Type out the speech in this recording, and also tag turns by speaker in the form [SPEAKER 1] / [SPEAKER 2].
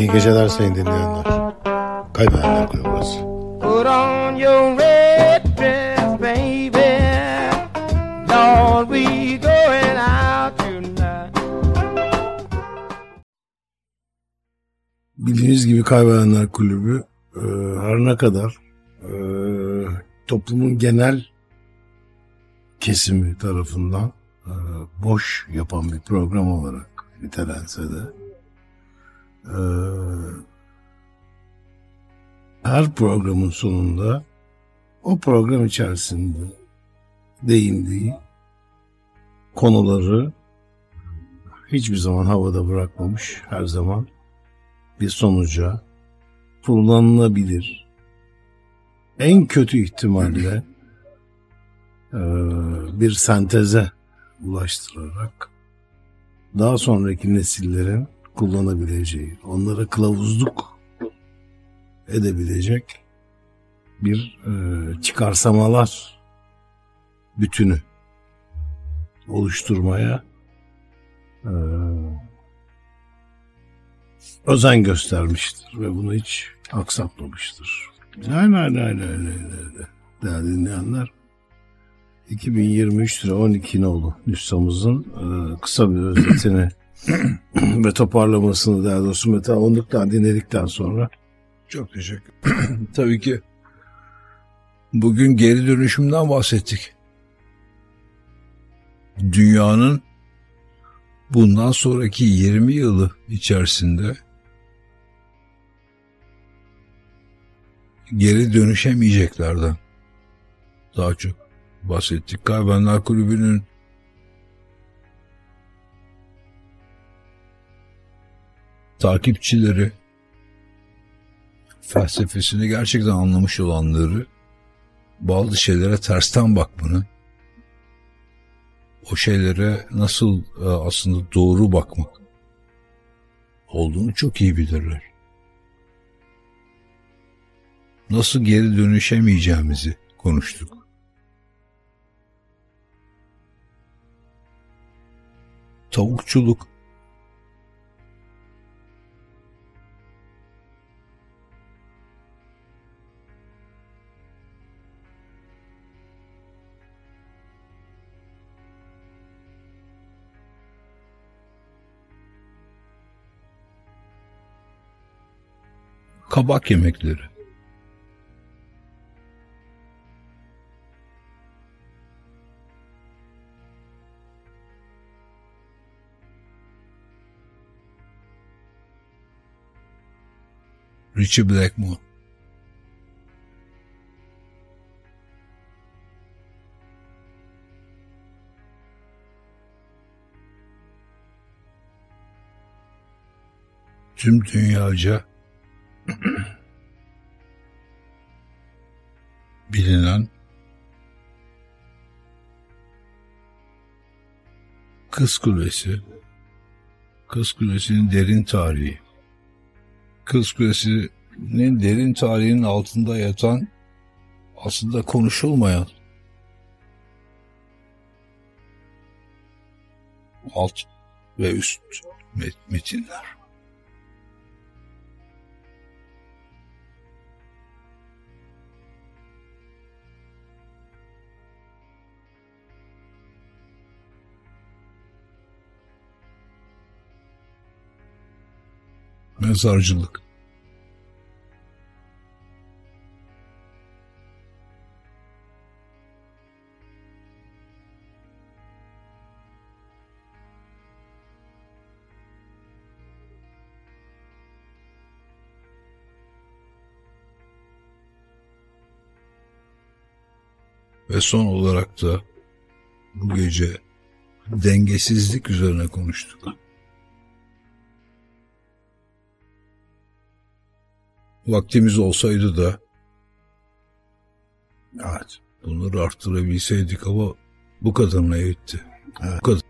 [SPEAKER 1] İyi geceler sayın dinleyenler. Kaybedenler Kulübü burası.
[SPEAKER 2] Put on your red dress, baby. Lord, we going out tonight.
[SPEAKER 1] Bildiğiniz gibi Kaybedenler Kulübü e, her ne kadar e, toplumun genel kesimi tarafından e, boş yapan bir program olarak nitelense de e, her programın sonunda o program içerisinde değindiği konuları hiçbir zaman havada bırakmamış, her zaman bir sonuca kullanılabilir. En kötü ihtimalle e, bir senteze ulaştırarak daha sonraki nesillerin kullanabileceği, onlara kılavuzluk edebilecek bir e, çıkarsamalar bütünü oluşturmaya e, özen göstermiştir ve bunu hiç aksatmamıştır. Aynen aynen aynen aynen. Değerli dinleyenler 2023 lira 12 nolu nüshamızın e, kısa bir özetini ve toparlamasını değerli dostum Mete Onluk'tan dinledikten sonra
[SPEAKER 3] Çok teşekkür Tabii ki bugün geri dönüşümden bahsettik. Dünyanın bundan sonraki 20 yılı içerisinde geri dönüşemeyeceklerden daha çok bahsettik. Kaybenler Kulübü'nün takipçileri felsefesini gerçekten anlamış olanları bazı şeylere tersten bakmanın o şeylere nasıl e, aslında doğru bakmak olduğunu çok iyi bilirler. Nasıl geri dönüşemeyeceğimizi konuştuk. Tavukçuluk kabak yemekleri. Richie Blackmore. Tüm dünyaca bilinen Kız Kulesi Kız Kulesi'nin derin tarihi Kız Kulesi'nin derin tarihinin altında yatan aslında konuşulmayan alt ve üst metinler. Mezarcılık. Ve son olarak da bu gece dengesizlik üzerine konuştuk. Vaktimiz olsaydı da evet bunları arttırabilseydik ama bu kadarına yetti. Evet. Bu kadar.